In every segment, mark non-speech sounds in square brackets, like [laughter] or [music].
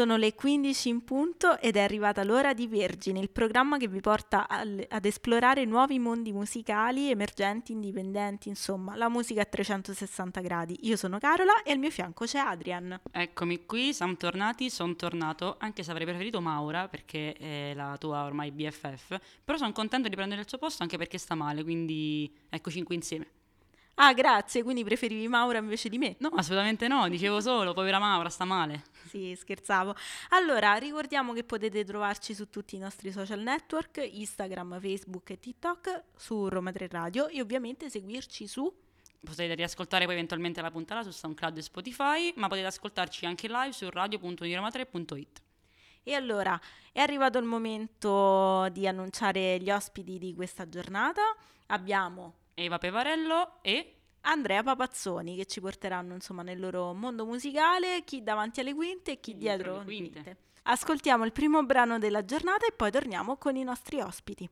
Sono le 15 in punto ed è arrivata l'ora di Vergine, il programma che vi porta al, ad esplorare nuovi mondi musicali, emergenti, indipendenti, insomma, la musica a 360 gradi. Io sono Carola e al mio fianco c'è Adrian. Eccomi qui, siamo tornati, sono tornato, anche se avrei preferito Maura perché è la tua ormai BFF, però sono contento di prendere il suo posto anche perché sta male, quindi eccoci qui insieme. Ah, grazie, quindi preferivi Maura invece di me? No, assolutamente no, dicevo [laughs] solo, povera Maura, sta male. Sì, scherzavo. Allora, ricordiamo che potete trovarci su tutti i nostri social network, Instagram, Facebook e TikTok, su Roma 3 Radio e ovviamente seguirci su... Potete riascoltare poi eventualmente la puntata su SoundCloud e Spotify, ma potete ascoltarci anche live su radio.uniroma3.it. E allora, è arrivato il momento di annunciare gli ospiti di questa giornata. Abbiamo Eva Pevarello e Andrea Papazzoni che ci porteranno insomma nel loro mondo musicale, chi davanti alle quinte e chi, chi dietro le quinte. quinte. Ascoltiamo il primo brano della giornata e poi torniamo con i nostri ospiti.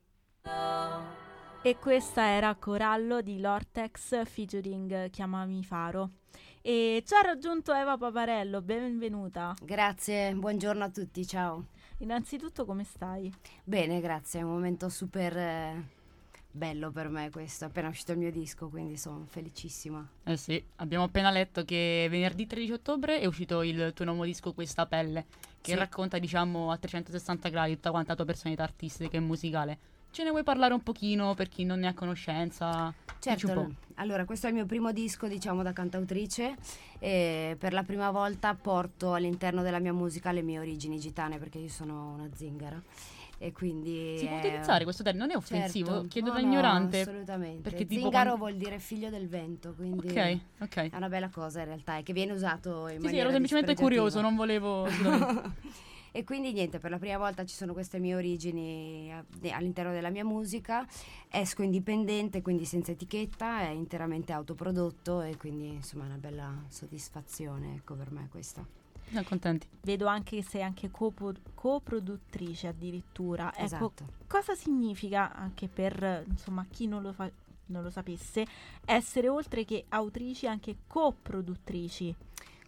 E questa era Corallo di Lortex featuring Chiamami Faro. E ci ha raggiunto Eva Paparello, benvenuta. Grazie, buongiorno a tutti, ciao. Innanzitutto come stai? Bene, grazie, è un momento super... Eh bello per me questo, è appena uscito il mio disco, quindi sono felicissima. Eh sì, abbiamo appena letto che venerdì 13 ottobre è uscito il tuo nuovo disco Questa pelle, che sì. racconta diciamo a 360 gradi tutta quanta la tua personalità artistica e musicale. Ce ne vuoi parlare un pochino per chi non ne ha conoscenza? Certo, allora questo è il mio primo disco diciamo da cantautrice e per la prima volta porto all'interno della mia musica le mie origini gitane perché io sono una zingara e quindi si può utilizzare questo termine, non è offensivo, certo. chiedo no, da ignorante. No, assolutamente. Perché Zingaro tipo... vuol dire figlio del vento, quindi okay, okay. è una bella cosa in realtà, è che viene usato in sì, sì, ero semplicemente curioso, non volevo [laughs] E quindi niente, per la prima volta ci sono queste mie origini eh, all'interno della mia musica, esco indipendente, quindi senza etichetta, è interamente autoprodotto e quindi insomma è una bella soddisfazione ecco per me questa. Siamo contenti. Vedo anche che sei anche coproduttrice addirittura. Ecco, esatto. Ecco, cosa significa anche per insomma, chi non lo, fa, non lo sapesse essere oltre che autrici anche coproduttrici?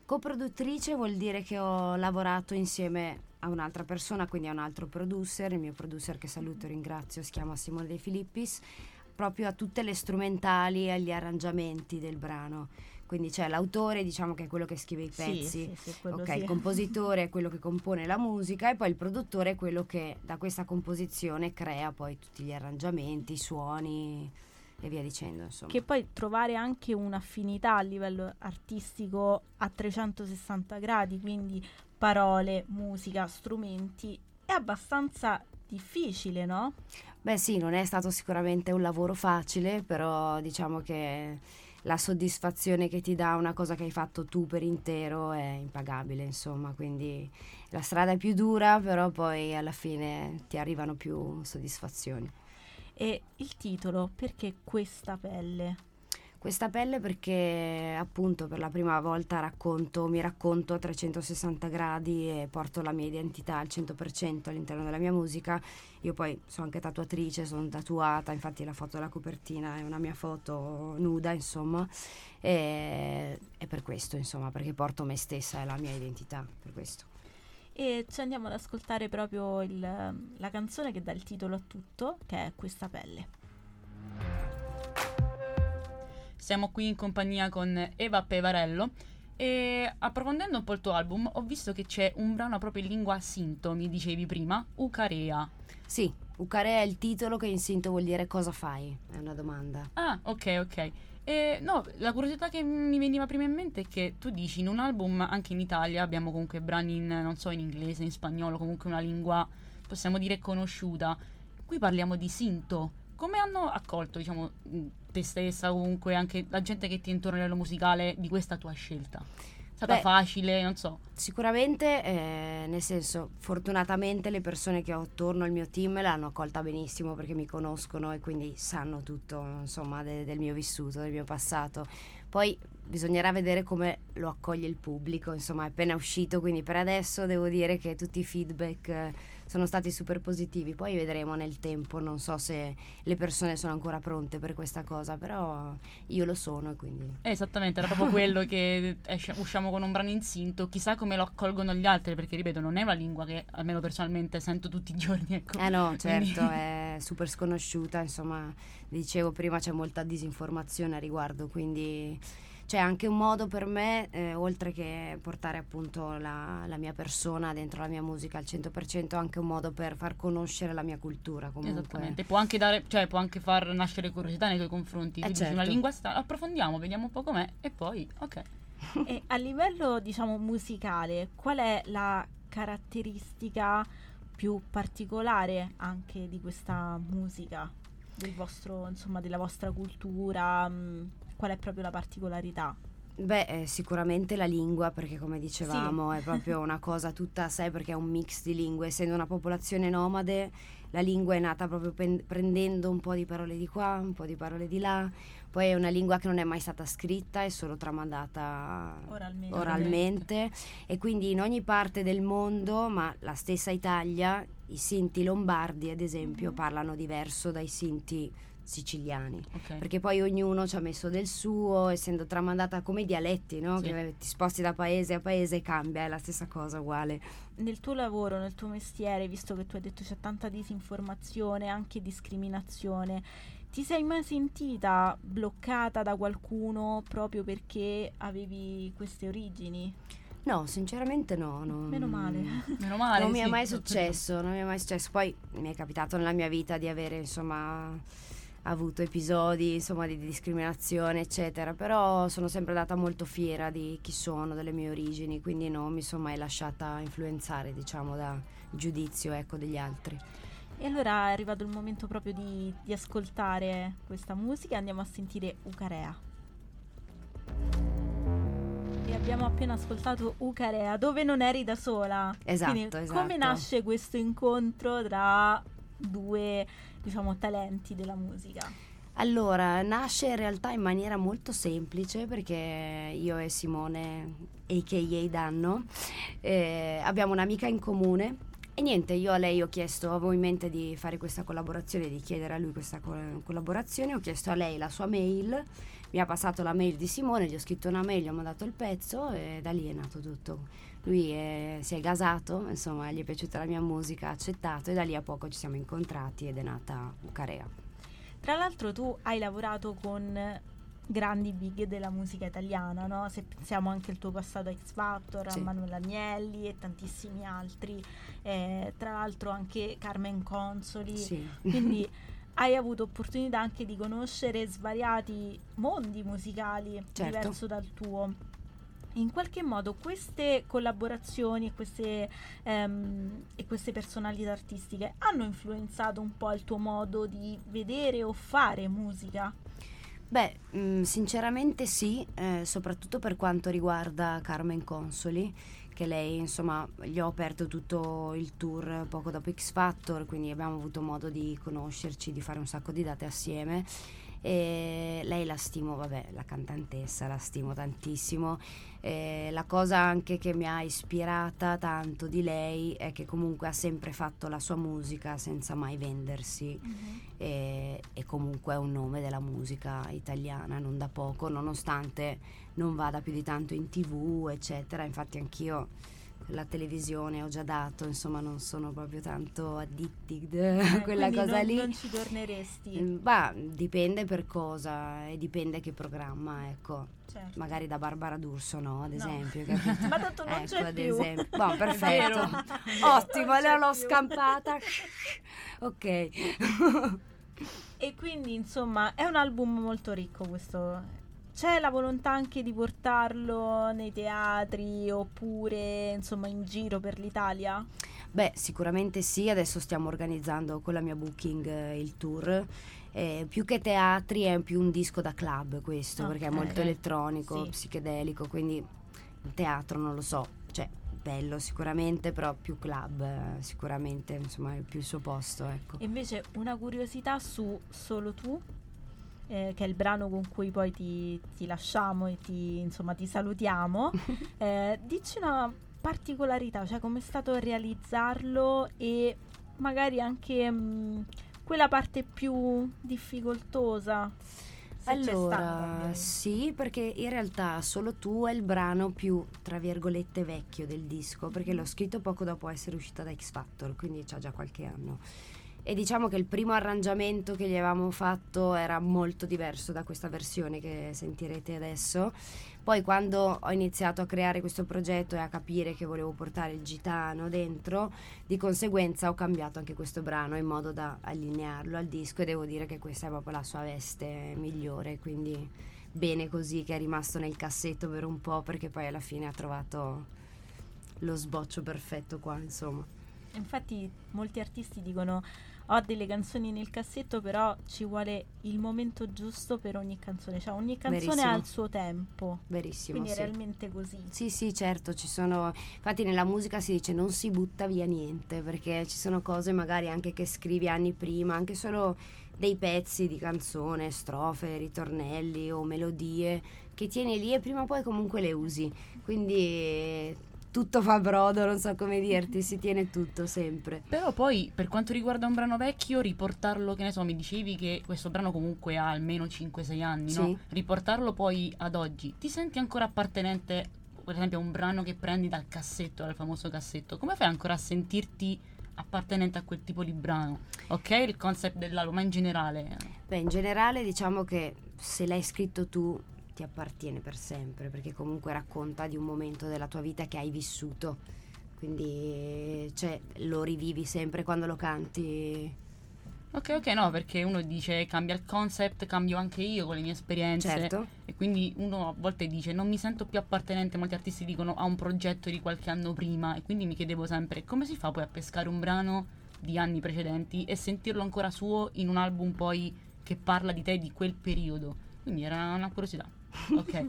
Coproduttrice vuol dire che ho lavorato insieme a un'altra persona, quindi a un altro producer, il mio producer che saluto e ringrazio si chiama Simone De Filippis, proprio a tutte le strumentali e agli arrangiamenti del brano quindi c'è l'autore diciamo che è quello che scrive i pezzi sì, sì, sì, ok il compositore è quello che compone la musica e poi il produttore è quello che da questa composizione crea poi tutti gli arrangiamenti i suoni e via dicendo insomma. che poi trovare anche un'affinità a livello artistico a 360 gradi quindi parole musica strumenti è abbastanza difficile no? beh sì non è stato sicuramente un lavoro facile però diciamo che la soddisfazione che ti dà una cosa che hai fatto tu per intero è impagabile, insomma, quindi la strada è più dura, però poi alla fine ti arrivano più soddisfazioni. E il titolo, perché questa pelle? Questa pelle perché appunto per la prima volta racconto, mi racconto a 360 gradi e porto la mia identità al 100% all'interno della mia musica. Io poi sono anche tatuatrice, sono tatuata, infatti la foto della copertina è una mia foto nuda, insomma. E, e per questo, insomma, perché porto me stessa e la mia identità, per questo. E ci andiamo ad ascoltare proprio il, la canzone che dà il titolo a tutto, che è Questa pelle. Siamo qui in compagnia con Eva Pevarello e approfondendo un po' il tuo album ho visto che c'è un brano proprio in lingua sinto, mi dicevi prima, Ucarea. Sì, Ucarea è il titolo che in sinto vuol dire cosa fai, è una domanda. Ah, ok, ok. E, no, la curiosità che mi veniva prima in mente è che tu dici in un album, anche in Italia, abbiamo comunque brani in, non so, in inglese, in spagnolo, comunque una lingua, possiamo dire, conosciuta. Qui parliamo di sinto. Come hanno accolto, diciamo, te stessa, comunque anche la gente che ti è intorno a livello musicale di questa tua scelta? È stata Beh, facile, non so. Sicuramente, eh, nel senso, fortunatamente le persone che ho attorno al mio team l'hanno accolta benissimo perché mi conoscono e quindi sanno tutto, insomma, de- del mio vissuto, del mio passato. Poi bisognerà vedere come lo accoglie il pubblico, insomma è appena uscito, quindi per adesso devo dire che tutti i feedback eh, sono stati super positivi, poi vedremo nel tempo, non so se le persone sono ancora pronte per questa cosa, però io lo sono e quindi... esattamente, era proprio [laughs] quello che esce, usciamo con un brano insinto, chissà come lo accolgono gli altri, perché ripeto, non è una lingua che almeno personalmente sento tutti i giorni. Ecco. Eh no, certo, [laughs] è super sconosciuta, insomma, dicevo prima c'è molta disinformazione a riguardo, quindi c'è anche un modo per me, eh, oltre che portare appunto la, la, mia persona dentro la mia musica al 100%, anche un modo per far conoscere la mia cultura. Comunque. Esattamente, può anche, dare, cioè, può anche far nascere curiosità nei tuoi confronti. Eh, tu certo. una lingua strana, approfondiamo, vediamo un po' com'è e poi, ok. [laughs] e a livello, diciamo, musicale, qual è la caratteristica più particolare anche di questa musica? Del vostro, insomma, della vostra cultura? Mh, mm, qual è proprio la particolarità? Beh, eh, sicuramente la lingua, perché come dicevamo sì. è proprio una cosa tutta a sé, perché è un mix di lingue. Essendo una popolazione nomade, la lingua è nata proprio pen- prendendo un po' di parole di qua, un po' di parole di là. Poi è una lingua che non è mai stata scritta, è solo tramandata oralmente. oralmente. E quindi in ogni parte del mondo, ma la stessa Italia, i Sinti lombardi, ad esempio, mm-hmm. parlano diverso dai Sinti siciliani, okay. perché poi ognuno ci ha messo del suo, essendo tramandata come i dialetti, no? sì. che ti sposti da paese a paese e cambia, è la stessa cosa uguale. Nel tuo lavoro, nel tuo mestiere, visto che tu hai detto c'è tanta disinformazione, anche discriminazione, ti sei mai sentita bloccata da qualcuno proprio perché avevi queste origini? No, sinceramente no. Non, Meno male. Meno male. Non sì. mi è mai successo, non mi è mai successo. Poi mi è capitato nella mia vita di avere, insomma avuto episodi insomma, di discriminazione eccetera però sono sempre andata molto fiera di chi sono delle mie origini quindi non mi sono mai lasciata influenzare diciamo da giudizio ecco, degli altri. E allora è arrivato il momento proprio di, di ascoltare questa musica andiamo a sentire Ucarea. E abbiamo appena ascoltato Ucarea dove non eri da sola. Esatto, Quindi, esatto. come nasce questo incontro tra due diciamo, talenti della musica? Allora, nasce in realtà in maniera molto semplice perché io e Simone, a.k.a. Danno, eh, abbiamo un'amica in comune e niente, io a lei ho chiesto, avevo in mente di fare questa collaborazione, di chiedere a lui questa co- collaborazione, ho chiesto a lei la sua mail, mi ha passato la mail di Simone, gli ho scritto una mail, gli ho mandato il pezzo e da lì è nato tutto lui è, si è gasato, insomma gli è piaciuta la mia musica, ha accettato e da lì a poco ci siamo incontrati ed è nata Ucarea. Tra l'altro tu hai lavorato con grandi big della musica italiana, no? se pensiamo anche al tuo passato a X Factor, sì. a Manuel Agnelli e tantissimi altri, eh, tra l'altro anche Carmen Consoli, sì. quindi [laughs] hai avuto opportunità anche di conoscere svariati mondi musicali certo. diverso dal tuo in qualche modo queste collaborazioni e queste, um, e queste, personalità artistiche hanno influenzato un po' il tuo modo di vedere o fare musica? Beh, mh, mm, sinceramente sì, eh, soprattutto per quanto riguarda Carmen Consoli, che lei insomma gli ho aperto tutto il tour poco dopo X Factor, quindi abbiamo avuto modo di conoscerci, di fare un sacco di date assieme e lei la stimo, vabbè, la cantantessa la stimo tantissimo. E la cosa anche che mi ha ispirata tanto di lei è che comunque ha sempre fatto la sua musica senza mai vendersi mm-hmm. e, e, comunque è un nome della musica italiana, non da poco, nonostante non vada più di tanto in tv, eccetera. Infatti anch'io la televisione ho già dato, insomma non sono proprio tanto addicted a eh, [laughs] quella cosa non, lì. Non ci torneresti? Mm, bah, dipende per cosa e dipende che programma, ecco. Certo. Magari da Barbara D'Urso, no, ad esempio. [laughs] No. Ma tanto non ecco, c'è ad più. esempio. Boh, perfetto. Ottimo, le l'ho scampata. [laughs] ok. e quindi, insomma, è un album molto ricco questo c'è la volontà anche di portarlo nei teatri oppure insomma in giro per l'Italia? Beh, sicuramente sì, adesso stiamo organizzando con la mia booking eh, il tour. Eh, più che teatri è più un disco da club questo, okay. perché è molto elettronico, sì. psichedelico, quindi il teatro non lo so, cioè bello sicuramente, però più club eh, sicuramente, insomma, è più il suo posto, ecco. Invece una curiosità su Solo tu? Eh, che è il brano con cui poi ti, ti lasciamo e ti, insomma, ti salutiamo, [laughs] eh, dici una particolarità, cioè come è stato realizzarlo e magari anche mh, quella parte più difficoltosa. Allora, sì, perché in realtà solo tu è il brano più, tra virgolette, vecchio del disco, perché l'ho scritto poco dopo essere uscita da X Factor, quindi c'ha già qualche anno e diciamo che il primo arrangiamento che gli avevamo fatto era molto diverso da questa versione che sentirete adesso. Poi quando ho iniziato a creare questo progetto e a capire che volevo portare il gitano dentro, di conseguenza ho cambiato anche questo brano in modo da allinearlo al disco e devo dire che questa è proprio la sua veste migliore, quindi bene così che è rimasto nel cassetto per un po' perché poi alla fine ha trovato lo sboccio perfetto qua, insomma. Infatti molti artisti dicono ho delle canzoni nel cassetto, però ci vuole il momento giusto per ogni canzone, cioè ogni canzone Verissimo. ha il suo tempo. Verissimo. Quindi sì. è realmente così. Sì, sì, certo, ci sono infatti nella musica si dice non si butta via niente, perché ci sono cose magari anche che scrivi anni prima, anche solo dei pezzi di canzone, strofe, ritornelli o melodie che tieni lì e prima o poi comunque le usi. Quindi tutto fa brodo, non so come dirti, si tiene tutto sempre. Però poi per quanto riguarda un brano vecchio, riportarlo, che ne so, mi dicevi che questo brano comunque ha almeno 5-6 anni, sì. no? Riportarlo poi ad oggi, ti senti ancora appartenente, per esempio, a un brano che prendi dal cassetto, dal famoso cassetto? Come fai ancora a sentirti appartenente a quel tipo di brano? Ok, il concept dell'album, ma in generale? Beh, in generale diciamo che se l'hai scritto tu ti appartiene per sempre, perché comunque racconta di un momento della tua vita che hai vissuto. Quindi cioè, lo rivivi sempre quando lo canti. Ok, ok, no, perché uno dice cambia il concept, cambio anche io con le mie esperienze. Certo. E quindi uno a volte dice non mi sento più appartenente, molti artisti dicono a un progetto di qualche anno prima e quindi mi chiedevo sempre come si fa poi a pescare un brano di anni precedenti e sentirlo ancora suo in un album poi che parla di te di quel periodo. Quindi era una curiosità. Ok.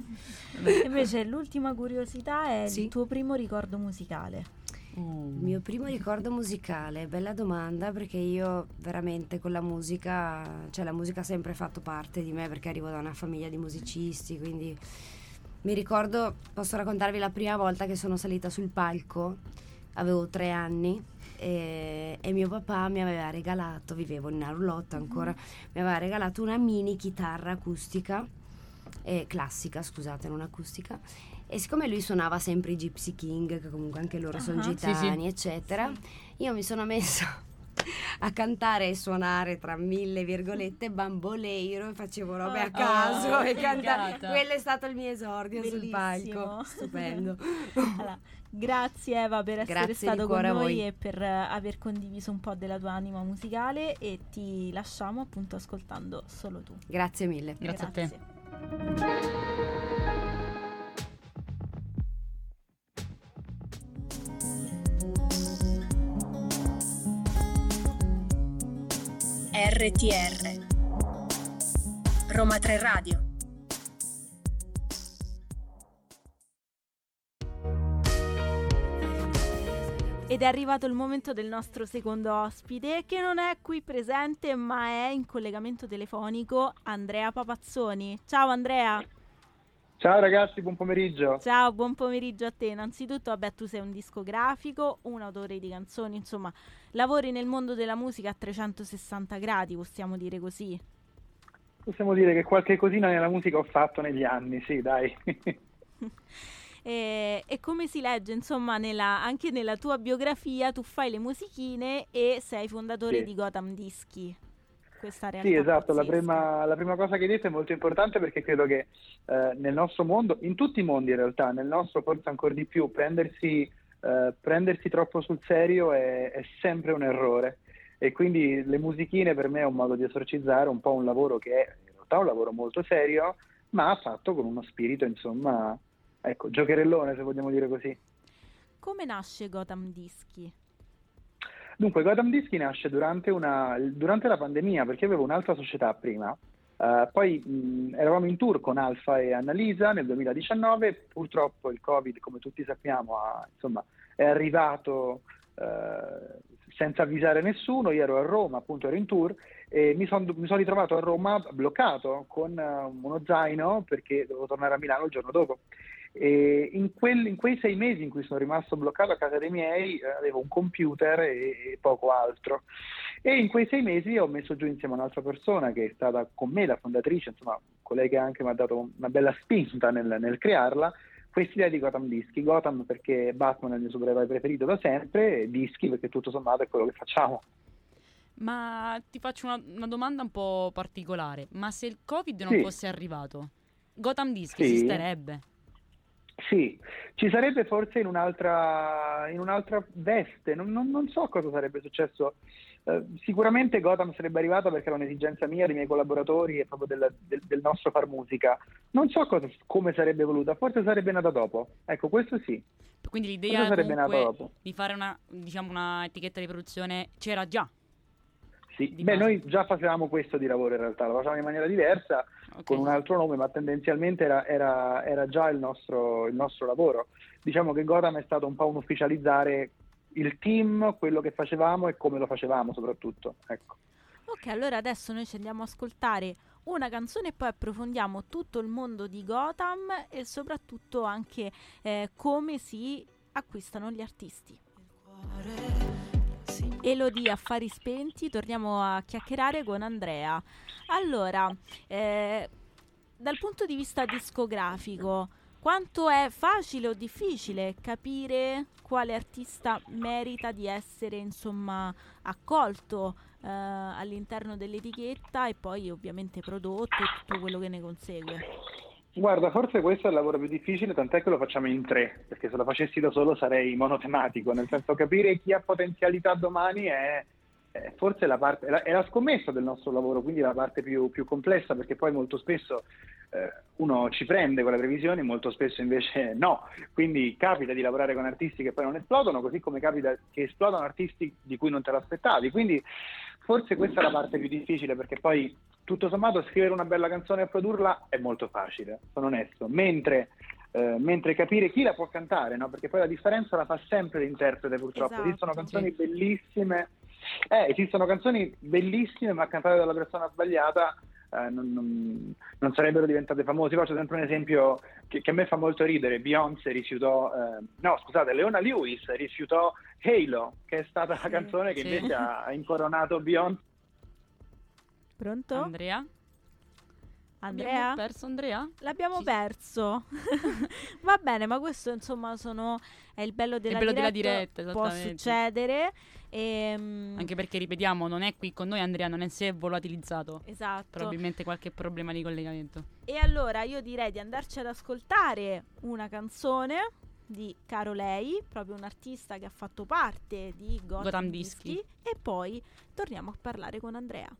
[laughs] Invece l'ultima curiosità è sì? il tuo primo ricordo musicale. Mm. Il mio primo ricordo musicale, bella domanda perché io veramente con la musica, cioè la musica ha sempre fatto parte di me perché arrivo da una famiglia di musicisti, quindi mi ricordo, posso raccontarvi la prima volta che sono salita sul palco, avevo tre anni e, e mio papà mi aveva regalato, vivevo in Arulotto ancora, mi aveva regalato una mini chitarra acustica eh, classica, scusate, non acustica. E siccome lui suonava sempre i Gypsy King, che comunque anche loro uh-huh. sono gitani, sì, sì. eccetera, sì. io mi sono messa a cantare e suonare tra mille virgolette bamboleiro e facevo robe oh, a caso oh, e cantare. Quello è stato il mio esordio Bellissimo. sul palco. Stupendo. allora, grazie Eva per essere grazie stato con noi e per aver condiviso un po' della tua anima musicale e ti lasciamo appunto ascoltando solo tu. Grazie mille. Grazie, grazie. a te. RTR Roma 3 Radio Ed è arrivato il momento del nostro secondo ospite, che non è qui presente, ma è in collegamento telefonico Andrea Papazzoni. Ciao Andrea. Ciao ragazzi, buon pomeriggio. Ciao, buon pomeriggio a te. Innanzitutto, vabbè, tu sei un discografico, un autore di canzoni, insomma, lavori nel mondo della musica a 360 gradi, possiamo dire così. Possiamo dire che qualche cosina nella musica ho fatto negli anni, sì, dai. [laughs] E, e, come si legge, insomma, nella, anche nella tua biografia, tu fai le musichine e sei fondatore sì. di Gotham Dischi. Questa realtà sì, esatto, la prima, la prima, cosa che hai detto è molto importante perché credo che eh, nel nostro mondo, in tutti i mondi in realtà, nel nostro forse ancora di più, prendersi, eh, prendersi troppo sul serio è, è sempre un errore e quindi le musichine per me è un modo di esorcizzare un po' un lavoro che è in realtà un lavoro molto serio, ma fatto con uno spirito, insomma, ecco, giocherellone se vogliamo dire così. Come nasce Gotham Dischi? Dunque, Gotham Dischi nasce durante, una, durante la pandemia perché avevo un'altra società prima. Uh, poi mh, eravamo in tour con Alfa e Annalisa nel 2019, purtroppo il Covid, come tutti sappiamo, ha, insomma, è arrivato eh, senza avvisare nessuno, io ero a Roma, appunto ero in tour e mi sono son ritrovato a Roma bloccato con uh, uno zaino perché dovevo tornare a Milano il giorno dopo. E in, quel, in, quei sei mesi in cui sono rimasto bloccato a casa dei miei eh, avevo un computer e, e, poco altro. E in quei sei mesi ho messo giù insieme a un'altra persona che è stata con me la fondatrice, insomma, colei che anche mi ha dato una bella spinta nel, nel crearla, questa idea di Gotham Dischi. Gotham perché Batman è il mio supereroe preferito da sempre, e Dischi perché tutto sommato è quello che facciamo. Ma ti faccio una, una domanda un po' particolare. Ma se il Covid non sì. fosse arrivato, Gotham Dischi sì. esisterebbe? Sì, ci sarebbe forse in un'altra, in un'altra veste, non, non, non, so cosa sarebbe successo. Eh, sicuramente Gotham sarebbe arrivata perché era un'esigenza mia, dei miei collaboratori e proprio del, del, del nostro far musica. Non so cosa, come sarebbe voluta, forse sarebbe nata dopo. Ecco, questo sì. Quindi l'idea di fare una, diciamo, una etichetta di produzione c'era già sì. Beh, noi già facevamo questo di lavoro in realtà, lo facevamo in maniera diversa, okay. con un altro nome, ma tendenzialmente era, era, era già il nostro, il nostro, lavoro. Diciamo che Gotham è stato un po' un ufficializzare il team, quello che facevamo e come lo facevamo soprattutto. Ecco. Ok, allora adesso noi ci andiamo a ascoltare una canzone e poi approfondiamo tutto il mondo di Gotham e soprattutto anche eh, come si acquistano gli artisti. Il cuore Elodie Affari Spenti, torniamo a chiacchierare con Andrea. Allora, eh, dal punto di vista discografico, quanto è facile o difficile capire quale artista merita di essere insomma accolto eh, all'interno dell'etichetta e poi ovviamente prodotto e tutto quello che ne consegue? Guarda, forse questo è il lavoro più difficile, tant'è che lo facciamo in tre, perché se lo facessi da solo sarei monotematico, nel senso capire chi ha potenzialità domani è, è forse la parte, è la, è la, scommessa del nostro lavoro, quindi la parte più, più complessa, perché poi molto spesso eh, uno ci prende con le previsioni, molto spesso invece no, quindi capita di lavorare con artisti che poi non esplodono, così come capita che esplodano artisti di cui non te l'aspettavi, quindi forse questa è la parte più difficile, perché poi tutto sommato scrivere una bella canzone e produrla è molto facile, sono onesto, mentre, eh, mentre capire chi la può cantare, no? perché poi la differenza la fa sempre l'interprete purtroppo, esatto, esistono canzoni sì. bellissime, eh, esistono canzoni bellissime ma cantate dalla persona sbagliata eh, non, non, non, sarebbero diventate famose. Faccio sempre un esempio che, che a me fa molto ridere. Beyoncé rifiutò, eh, no scusate, Leona Lewis rifiutò Halo, che è stata la canzone che sì. invece ha, ha incoronato Beyoncé Pronto? Andrea? Andrea? Abbiamo perso Andrea? L'abbiamo sì. perso. [laughs] Va bene, ma questo insomma sono, è il bello della il bello diretta. Della diretta può succedere. E, um... Anche perché, ripetiamo, non è qui con noi Andrea, non è si è volatilizzato. Esatto. Probabilmente qualche problema di collegamento. E allora io direi di andarci ad ascoltare una canzone di Caro Lei, proprio un artista che ha fatto parte di Gotham, Gotham. Dischi. E poi torniamo a parlare con Andrea.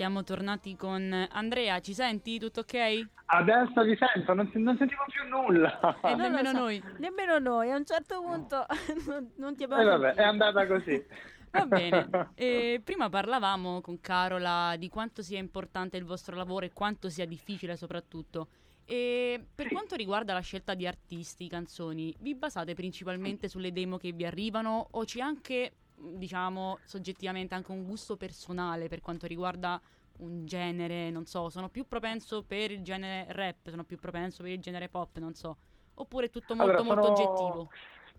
Siamo tornati con Andrea, ci senti? Tutto ok? Adesso vi sento, non, non sentivo più nulla. E nemmeno so, noi. Nemmeno noi, a un certo punto [laughs] non, non ti abbiamo E eh vabbè, è andata così. [laughs] Va bene, [laughs] e prima parlavamo con Carola di quanto sia importante il vostro lavoro e quanto sia difficile soprattutto. E per quanto riguarda la scelta di artisti, canzoni, vi basate principalmente sulle demo che vi arrivano o c'è anche diciamo, soggettivamente anche un gusto personale per quanto riguarda un genere, non so, sono più propenso per il genere rap, sono più propenso per il genere pop, non so. Oppure è tutto molto allora, molto oggettivo.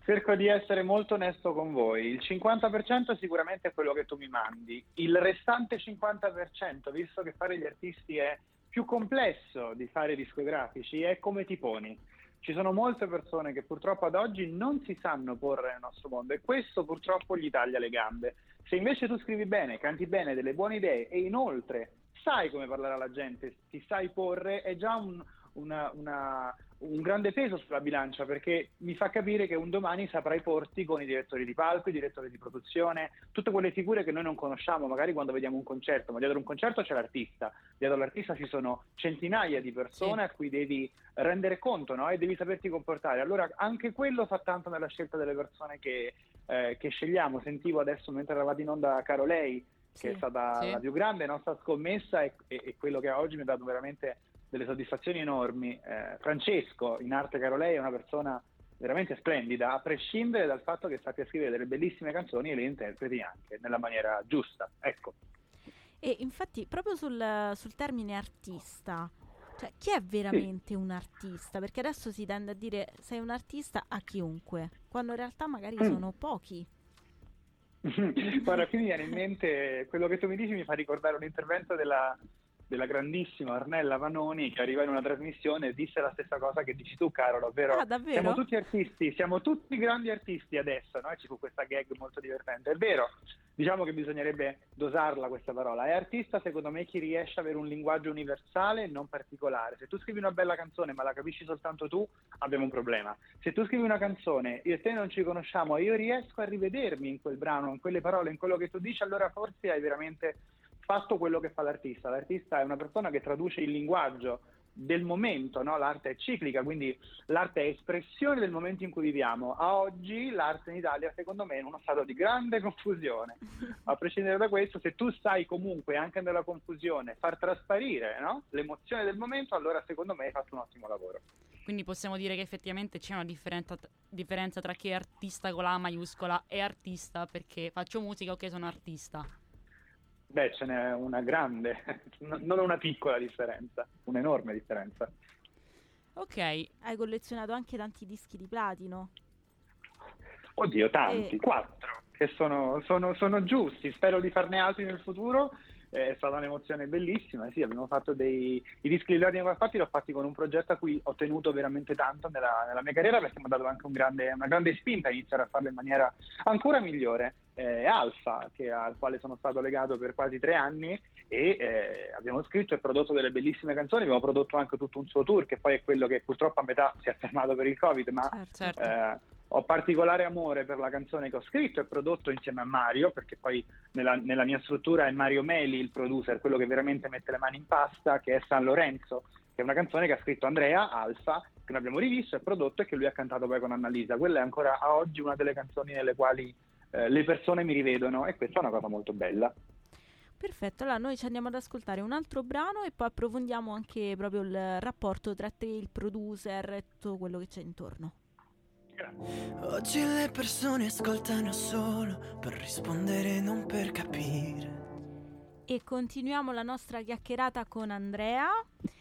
Cerco di essere molto onesto con voi. Il 50% sicuramente è quello che tu mi mandi. Il restante 50%, visto che fare gli artisti è più complesso di fare discografici, è come ti poni ci sono molte persone che purtroppo ad oggi non si sanno porre nel nostro mondo e questo purtroppo gli taglia le gambe. Se invece tu scrivi bene, canti bene, delle buone idee e inoltre sai come parlare alla gente, ti sai porre, è già un, una, una, un grande peso sulla bilancia perché mi fa capire che un domani saprai porti con i direttori di palco, i direttori di produzione, tutte quelle figure che noi non conosciamo magari quando vediamo un concerto, ma dietro un concerto c'è l'artista, dietro l'artista ci sono centinaia di persone sì. a cui devi rendere conto no? e devi saperti comportare. Allora anche quello fa tanto nella scelta delle persone che, eh, che scegliamo. Sentivo adesso mentre eravate in onda Caro Lei, che sì, è stata sì. la più grande nostra scommessa e, e, e quello che oggi mi ha dato veramente delle soddisfazioni enormi. Eh, Francesco, in arte caro lei, è una persona veramente splendida, a prescindere dal fatto che sappia scrivere delle bellissime canzoni e le interpreti anche nella maniera giusta. Ecco. E infatti, proprio sul, sul termine artista, cioè, chi è veramente sì. un artista? Perché adesso si tende a dire sei un artista a chiunque, quando in realtà magari mm. sono pochi. [laughs] Guarda, qui mi viene in mente quello che tu mi dici, mi fa ricordare un intervento della, della grandissima Ornella Vanoni che arriva in una trasmissione e disse la stessa cosa che dici tu Carolo, ovvero ah, siamo tutti artisti, siamo tutti grandi artisti adesso, no? ci fu questa gag molto divertente, è vero, diciamo che bisognerebbe dosarla questa parola, è artista secondo me chi riesce ad avere un linguaggio universale e non particolare, se tu scrivi una bella canzone ma la capisci soltanto tu abbiamo un problema, se tu scrivi una canzone io e te non ci conosciamo e io riesco a rivedermi in quel brano, in quelle parole, in quello che tu dici, allora forse hai veramente fatto quello che fa l'artista. L'artista è una persona che traduce il linguaggio del momento, no? l'arte è ciclica, quindi l'arte è espressione del momento in cui viviamo. A oggi l'arte in Italia, secondo me, è in uno stato di grande confusione. [laughs] A prescindere da questo, se tu sai comunque anche nella confusione far trasparire no? l'emozione del momento, allora secondo me hai fatto un ottimo lavoro. Quindi possiamo dire che effettivamente c'è una differenza, differenza tra chi è artista con la maiuscola e artista perché faccio musica o che sono artista. Beh, ce n'è una grande, [laughs] non una piccola differenza, un'enorme differenza. Ok, hai collezionato anche tanti dischi di platino? Oddio, tanti, e... quattro, che sono, sono, sono giusti, spero di farne altri nel futuro è stata un'emozione bellissima. Sì, abbiamo fatto dei i dischi di infatti li ho fatti con un progetto a cui ho tenuto veramente tanto nella, nella mia carriera perché mi ha dato anche un grande, una grande spinta a iniziare a farlo in maniera ancora migliore. Eh, Alfa, che, al quale sono stato legato per quasi tre anni e eh, abbiamo scritto e prodotto delle bellissime canzoni, abbiamo prodotto anche tutto un suo tour che poi è quello che purtroppo a metà si è fermato per il Covid, ma certo. certo. Eh, ho particolare amore per la canzone che ho scritto e prodotto insieme a Mario, perché poi nella, nella, mia struttura è Mario Meli il producer, quello che veramente mette le mani in pasta, che è San Lorenzo, che è una canzone che ha scritto Andrea Alfa, che noi abbiamo rivisto e prodotto e che lui ha cantato poi con Annalisa. Quella è ancora a oggi una delle canzoni nelle quali eh, le persone mi rivedono e questa è una cosa molto bella. Perfetto, allora noi ci andiamo ad ascoltare un altro brano e poi approfondiamo anche proprio il rapporto tra te, il producer e tutto quello che c'è intorno. Oggi le persone ascoltano solo per rispondere, non per capire. E continuiamo la nostra chiacchierata con Andrea.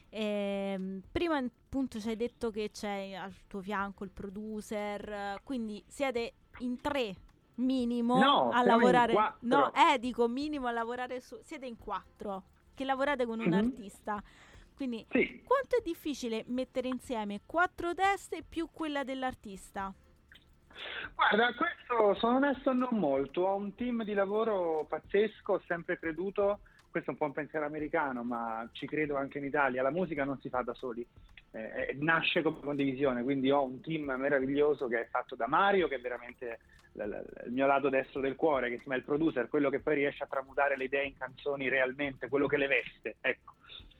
Eh, prima appunto ci hai detto che c'è al tuo fianco il producer, quindi siete in tre minimo no, a lavorare. No, eh, dico minimo a lavorare su. Siete in quattro che lavorate con un mm-hmm. artista. Quindi, sì. quanto è difficile mettere insieme quattro teste più quella dell'artista? Guarda, questo sono onesto non molto, ho un team di lavoro pazzesco, ho sempre creduto, questo è un po' un pensiero americano, ma ci credo anche in Italia, la musica non si fa da soli, eh, eh nasce come condivisione, quindi ho un team meraviglioso che è fatto da Mario, che è veramente l- l- il mio lato destro del cuore, che insomma è il producer, quello che poi riesce a tramutare le idee in canzoni realmente, quello che le veste, ecco.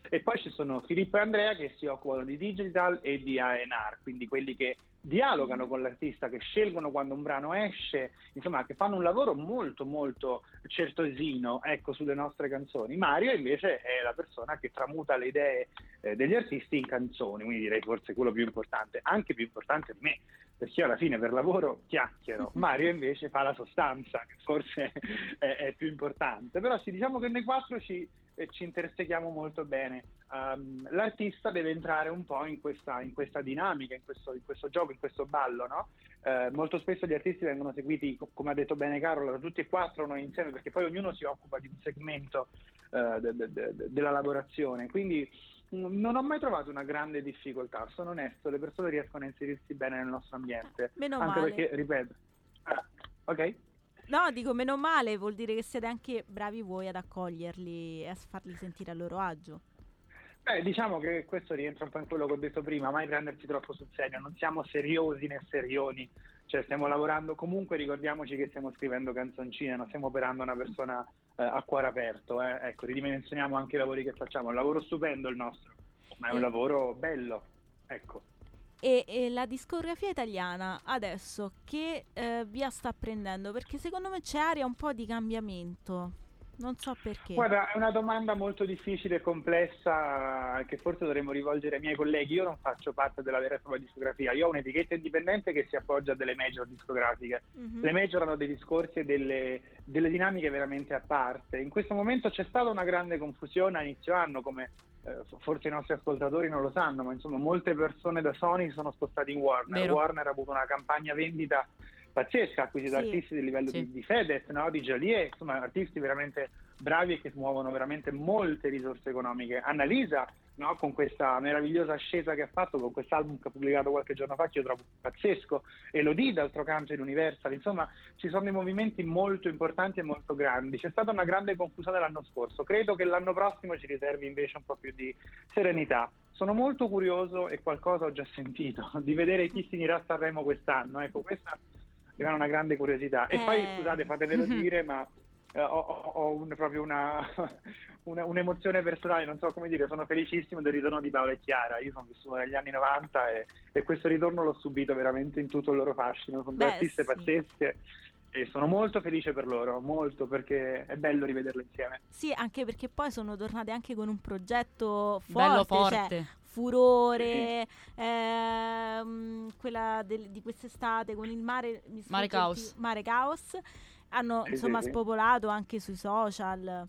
E poi ci sono Filippo e Andrea che si occupano di digital e di ANR, quindi quelli che dialogano con l'artista, che scelgono quando un brano esce, insomma, che fanno un lavoro molto molto certosino ecco, sulle nostre canzoni. Mario invece è la persona che tramuta le idee eh, degli artisti in canzoni, quindi direi forse quello più importante, anche più importante di me, perché io alla fine per lavoro chiacchiero, [laughs] Mario invece fa la sostanza, che forse [laughs] è, è più importante. Però sì, diciamo che noi quattro ci e ci intersechiamo molto bene. Um, l'artista deve entrare un po' in questa, in questa dinamica, in questo, in questo, gioco, in questo ballo. No? Uh, molto spesso gli artisti vengono seguiti, come ha detto bene Carlo, da tutti e quattro noi insieme, perché poi ognuno si occupa di un segmento uh, de, de, de, della lavorazione. Quindi mm, non ho mai trovato una grande difficoltà, sono onesto, le persone riescono a inserirsi bene nel nostro ambiente. Meno anche male. perché, ripeto, ah, ok? No, dico meno male, vuol dire che siete anche bravi voi ad accoglierli e a farli sentire a loro agio. Beh, diciamo che questo rientra un po' in quello che ho detto prima, mai prenderci troppo sul serio, non siamo seriosi né serioni, cioè stiamo lavorando, comunque ricordiamoci che stiamo scrivendo canzoncine, non stiamo operando una persona eh, a cuore aperto, eh. ecco, ridimensioniamo anche i lavori che facciamo, è un lavoro stupendo il nostro, ma è un lavoro bello, ecco. E, e, la discografia italiana adesso che eh, via sta prendendo? Perché secondo me c'è aria un po' di cambiamento. Non so perché. Guarda, è una domanda molto difficile e complessa che forse dovremmo rivolgere ai miei colleghi. Io non faccio parte della vera e propria discografia, io ho un'etichetta indipendente che si appoggia a delle major discografiche. Mm-hmm. Le major hanno dei discorsi e delle, delle dinamiche veramente a parte. In questo momento c'è stata una grande confusione a inizio anno, come forse i nostri ascoltatori non lo sanno, ma insomma molte persone da Sony sono spostate in Warner. Vero. Warner ha avuto una campagna vendita pazzesca, ha acquisito sì. artisti del livello sì. di, di, Fedez, no? di Joliet, insomma artisti veramente bravi e che muovono veramente molte risorse economiche. Annalisa, no? con questa meravigliosa ascesa che ha fatto, con quest'album che ha pubblicato qualche giorno fa, che io trovo pazzesco, Elodie d'altro canto in Universal, insomma ci sono dei movimenti molto importanti e molto grandi. C'è stata una grande confusione l'anno scorso, credo che l'anno prossimo ci riservi invece un po' più di serenità. Sono molto curioso e qualcosa ho già sentito [laughs] di vedere chi finirà a Sanremo quest'anno. Ecco, questa fa una grande curiosità. E eh. poi, scusate, fatemelo [laughs] dire, ma ho, ho un, proprio una, [laughs] una, un'emozione personale, non so come dire, sono felicissimo del ritorno di Paolo e Chiara. Io sono vissuto negli anni 90 e, e questo ritorno l'ho subito veramente in tutto il loro fascino. Sono due artiste sì. pazzesche e sono molto felice per loro, molto perché è bello rivederle insieme. Sì, anche perché poi sono tornate anche con un progetto forte, bello forte. Cioè, Furore, sì. ehm, quella del, di quest'estate con il mare, mare caos. mare caos. Hanno sì, insomma sì, spopolato anche sui social.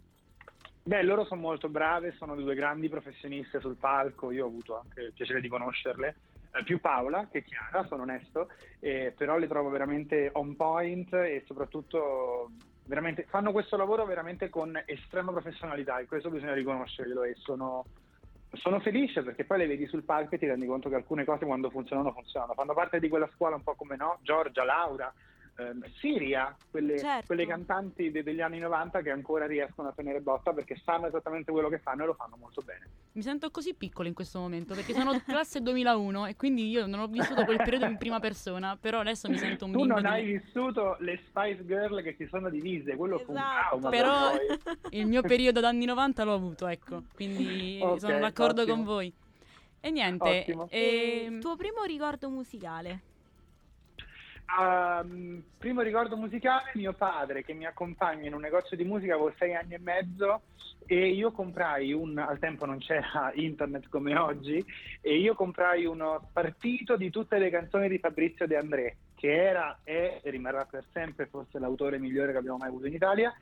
Beh, loro sono molto brave, sono due grandi professioniste sul palco, io ho avuto anche il piacere di conoscerle, eh, più Paola che Chiara, sono onesto, eh, però le trovo veramente on point e soprattutto veramente, fanno questo lavoro veramente con estrema professionalità e questo bisogna riconoscerglielo e sono sono felice perché poi le vedi sul palco e ti rendi conto che alcune cose quando funzionano funzionano. Fanno parte di quella scuola un po' come no, Giorgia, Laura, ehm, Siria, quelle, certo. quelle cantanti de- degli anni 90 che ancora riescono a tenere botta perché sanno esattamente quello che fanno e lo fanno molto bene. Mi sento così piccolo in questo momento perché sono [laughs] classe 2001 e quindi io non ho vissuto quel periodo in prima persona, però adesso mi sento un tu bimbo. Tu non di... hai vissuto le Spice Girl che si sono divise, quello esatto. fu un esatto. trauma. Però per [laughs] il mio periodo d'anni 90 l'ho avuto, ecco, quindi okay, sono d'accordo ottimo. con voi. E niente, e... E... Ehm, tuo primo ricordo musicale? Um, primo ricordo musicale, mio padre che mi accompagna in un negozio di musica avevo sei anni e mezzo e io comprai un, al tempo non c'era internet come oggi, e io comprai uno partito di tutte le canzoni di Fabrizio De André, che era e rimarrà per sempre forse l'autore migliore che abbiamo mai avuto in Italia,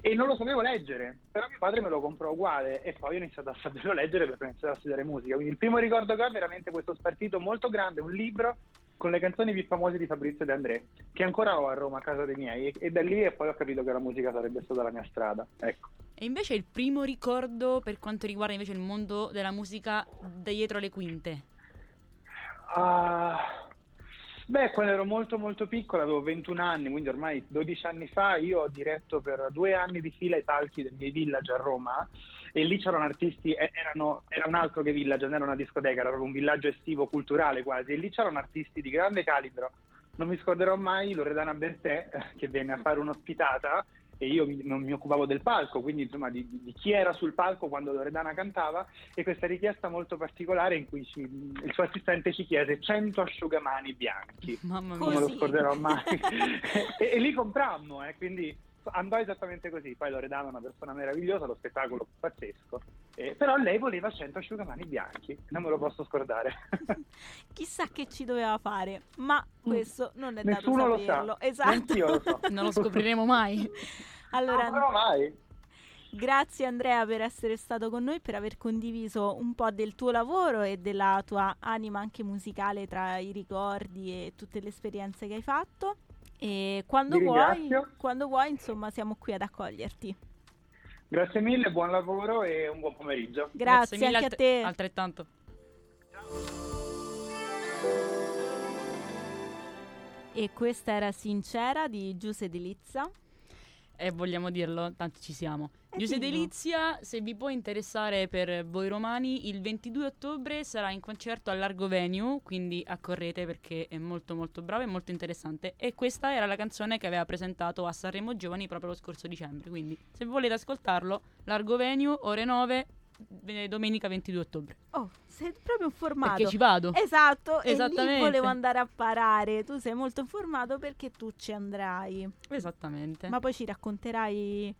e non lo sapevo leggere, però mio padre me lo comprò uguale e poi ho iniziato a saperlo leggere perché ho iniziato a studiare musica. Quindi il primo ricordo che ho è veramente questo spartito molto grande, un libro con le canzoni più famose di Fabrizio De André, che ancora ho a Roma a casa dei miei, e da lì e poi ho capito che la musica sarebbe stata la mia strada. Ecco. E invece il primo ricordo per quanto riguarda invece il mondo della musica dietro le quinte? Uh, beh, quando ero molto molto piccola, avevo 21 anni, quindi ormai 12 anni fa, io ho diretto per due anni di fila i palchi del miei village a Roma e lì c'erano artisti, erano, era un altro che village, non era una discoteca, era proprio un villaggio estivo culturale quasi, e lì c'erano artisti di grande calibro. Non mi scorderò mai Loredana Bertè che venne a fare un'ospitata e io mi, non mi occupavo del palco, quindi insomma di, di, chi era sul palco quando Loredana cantava e questa richiesta molto particolare in cui ci, il suo assistente ci chiese 100 asciugamani bianchi. Mamma mia. Non me lo scorderò mai. [laughs] e, e, lì comprammo, eh, quindi andò esattamente così. Poi Loredana è una persona meravigliosa, lo spettacolo pazzesco. Eh, però lei voleva 100 asciugamani bianchi, non me lo posso scordare. [laughs] Chissà che ci doveva fare, ma mm. questo non è Nessuno dato saperlo. Lo sa. Esatto. lo so. non lo scopriremo mai. [laughs] allora, non mai. Grazie Andrea per essere stato con noi, per aver condiviso un po' del tuo lavoro e della tua anima anche musicale tra i ricordi e tutte le esperienze che hai fatto. E quando vuoi, quando vuoi, insomma, siamo qui ad accoglierti. Grazie mille, buon lavoro e un buon pomeriggio. Grazie, Grazie anche a te. Altrettanto. E questa era Sincera di Giuse Delizza. E vogliamo dirlo, tanti ci siamo. Giuse Delizia, se vi può interessare per voi romani, il 22 ottobre sarà in concerto al Largo Venue, quindi accorrete perché è molto molto bravo e molto interessante. E questa era la canzone che aveva presentato a Sanremo Giovani proprio lo scorso dicembre, quindi se volete ascoltarlo, Largo Venue, ore 9, domenica 22 ottobre. Oh, sei proprio informato. Perché ci vado. Esatto, Esattamente. e volevo andare a parare. Tu sei molto informato perché tu ci andrai. Esattamente. Ma poi ci racconterai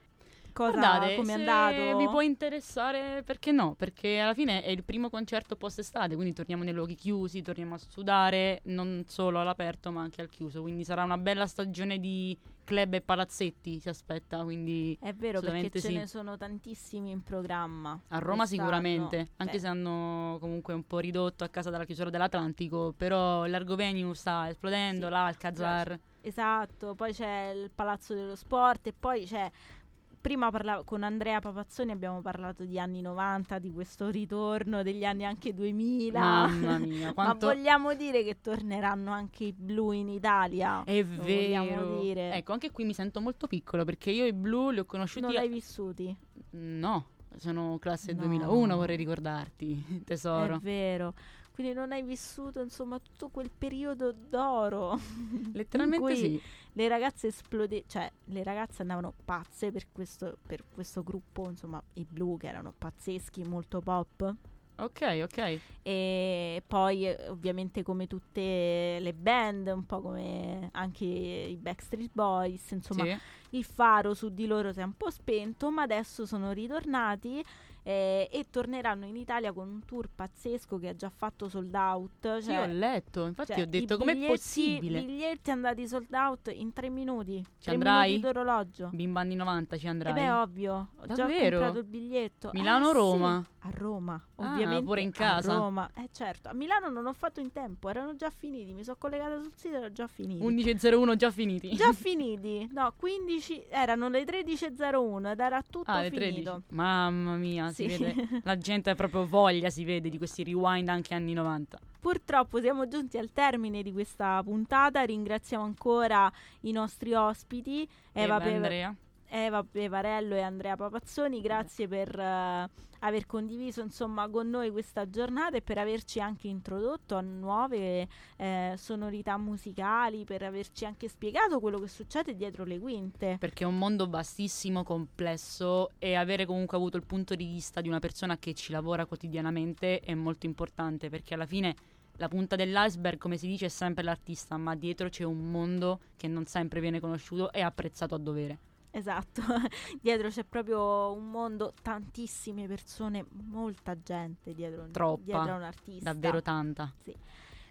cosa Guardate, come è andato? vi può interessare, perché no? Perché alla fine è il primo concerto post-estate, quindi torniamo nei luoghi chiusi, torniamo a sudare, non solo all'aperto ma anche al chiuso, quindi sarà una bella stagione di club e palazzetti, si aspetta, quindi È vero perché ce sì. ne sono tantissimi in programma. A Roma quest'anno. sicuramente, anche Beh, se hanno comunque un po' ridotto a causa della chiusura dell'Atlantico, però l'Argovenue sta esplodendo, Sì, l'Alcazar. Esatto, poi c'è il Palazzo dello Sport e poi c'è prima parla- con Andrea Papazzoni abbiamo parlato di anni 90, di questo ritorno degli anni anche 2000. Mamma [laughs] mia, Ma quanto vogliamo dire che torneranno anche i blu in Italia? è Lo vero. Ecco, anche qui mi sento molto piccolo perché io i blu li ho conosciuti non a- l'hai vissuti? No, sono classe No. 2001, vorrei ricordarti, [laughs] È tesoro. vero. Quindi non hai vissuto insomma tutto quel periodo d'oro. Letteralmente sì. Le ragazze esplode, cioè le ragazze andavano pazze per questo, per questo gruppo, insomma, i blu che erano pazzeschi, molto pop. Ok, ok. E poi ovviamente come tutte le band, un po' come anche i Backstreet Boys, insomma, Sì. il faro su di loro si è un po' spento, ma adesso sono ritornati eh, e torneranno in Italia con un tour pazzesco che ha già fatto sold out. Cioè, ho letto, infatti cioè, ho detto i com'è biglietti- possibile? biglietti andati sold out in tre minuti. tre andrai? minuti d'orologio. Bimba anni 90 ci E andrai? beh, ovvio, ho già Davvero? comprato il biglietto. Milano o Eh, sì? A Roma, Ah, ovviamente. pure in A casa? Roma, eh certo. A Milano non ho fatto in tempo, erano già finiti. Mi sono collegata sul sito, erano già finiti. 11.01 già finiti. Già [laughs] finiti, no, 15, erano le 13.01 ed era tutto Ah, le 13. finito. Mamma mia, si Sì. vede. [laughs] La gente ha proprio voglia, si vede, di questi rewind anche anni 90. Purtroppo siamo giunti al termine di questa puntata. Ringraziamo ancora i nostri ospiti, Eva, Eva, Andrea. Eva Pevarello e Andrea Papazzoni. Grazie per eh, aver condiviso insomma con noi questa giornata e per averci anche introdotto a nuove eh, sonorità musicali, per averci anche spiegato quello che succede dietro le quinte. Perché è un mondo vastissimo, complesso e avere comunque avuto il punto di vista di una persona che ci lavora quotidianamente è molto importante perché alla fine la punta dell'iceberg, come si dice, è sempre l'artista, ma dietro c'è un mondo che non sempre viene conosciuto e apprezzato a dovere. Esatto, [laughs] dietro c'è proprio un mondo, tantissime persone, molta gente dietro, Troppa, dietro a un artista. Davvero tanta.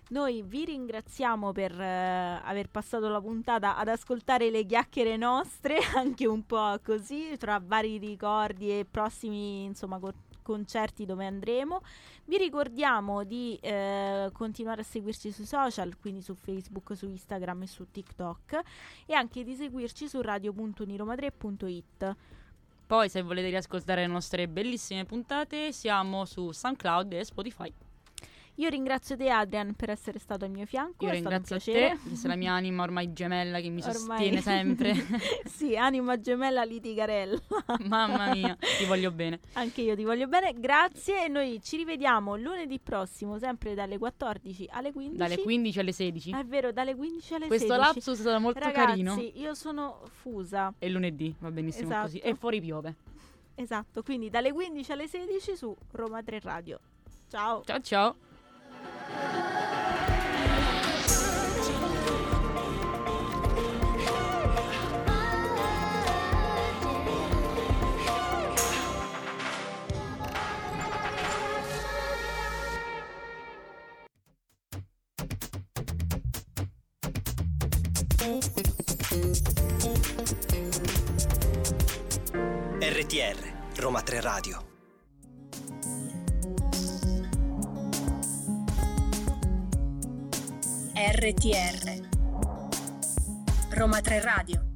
Noi vi ringraziamo per eh, aver passato la puntata ad ascoltare le chiacchiere nostre, [laughs] anche un po' così, tra vari ricordi e prossimi insomma, co- concerti dove andremo. Vi ricordiamo di eh, continuare a seguirci sui social, quindi su Facebook, su Instagram e su TikTok, e anche di seguirci su radio.uniromadre.it. Poi se volete riascoltare le nostre bellissime puntate siamo su SoundCloud e Spotify. Io ringrazio te Adrian per essere stato al mio fianco, Io è stato un ringrazio piacere. te, sei la mia anima ormai gemella che mi Ormai- sostiene sempre. [laughs] sì, anima gemella litigarella. [laughs] Mamma mia, ti voglio bene. Anche io ti voglio bene, grazie e noi ci rivediamo lunedì prossimo, sempre dalle 14 alle 15. Dalle 15 alle 16. Ah, È vero, dalle 15 alle Questo 16. lapsus sarà molto Ragazzi, carino. io sono fusa. E lunedì, va benissimo Esatto. così. E fuori piove. Esatto, quindi dalle 15 alle 16 su Roma 3 Radio. Ciao. Ciao ciao. RTR, Roma 3 Radio. RTR Roma 3 Radio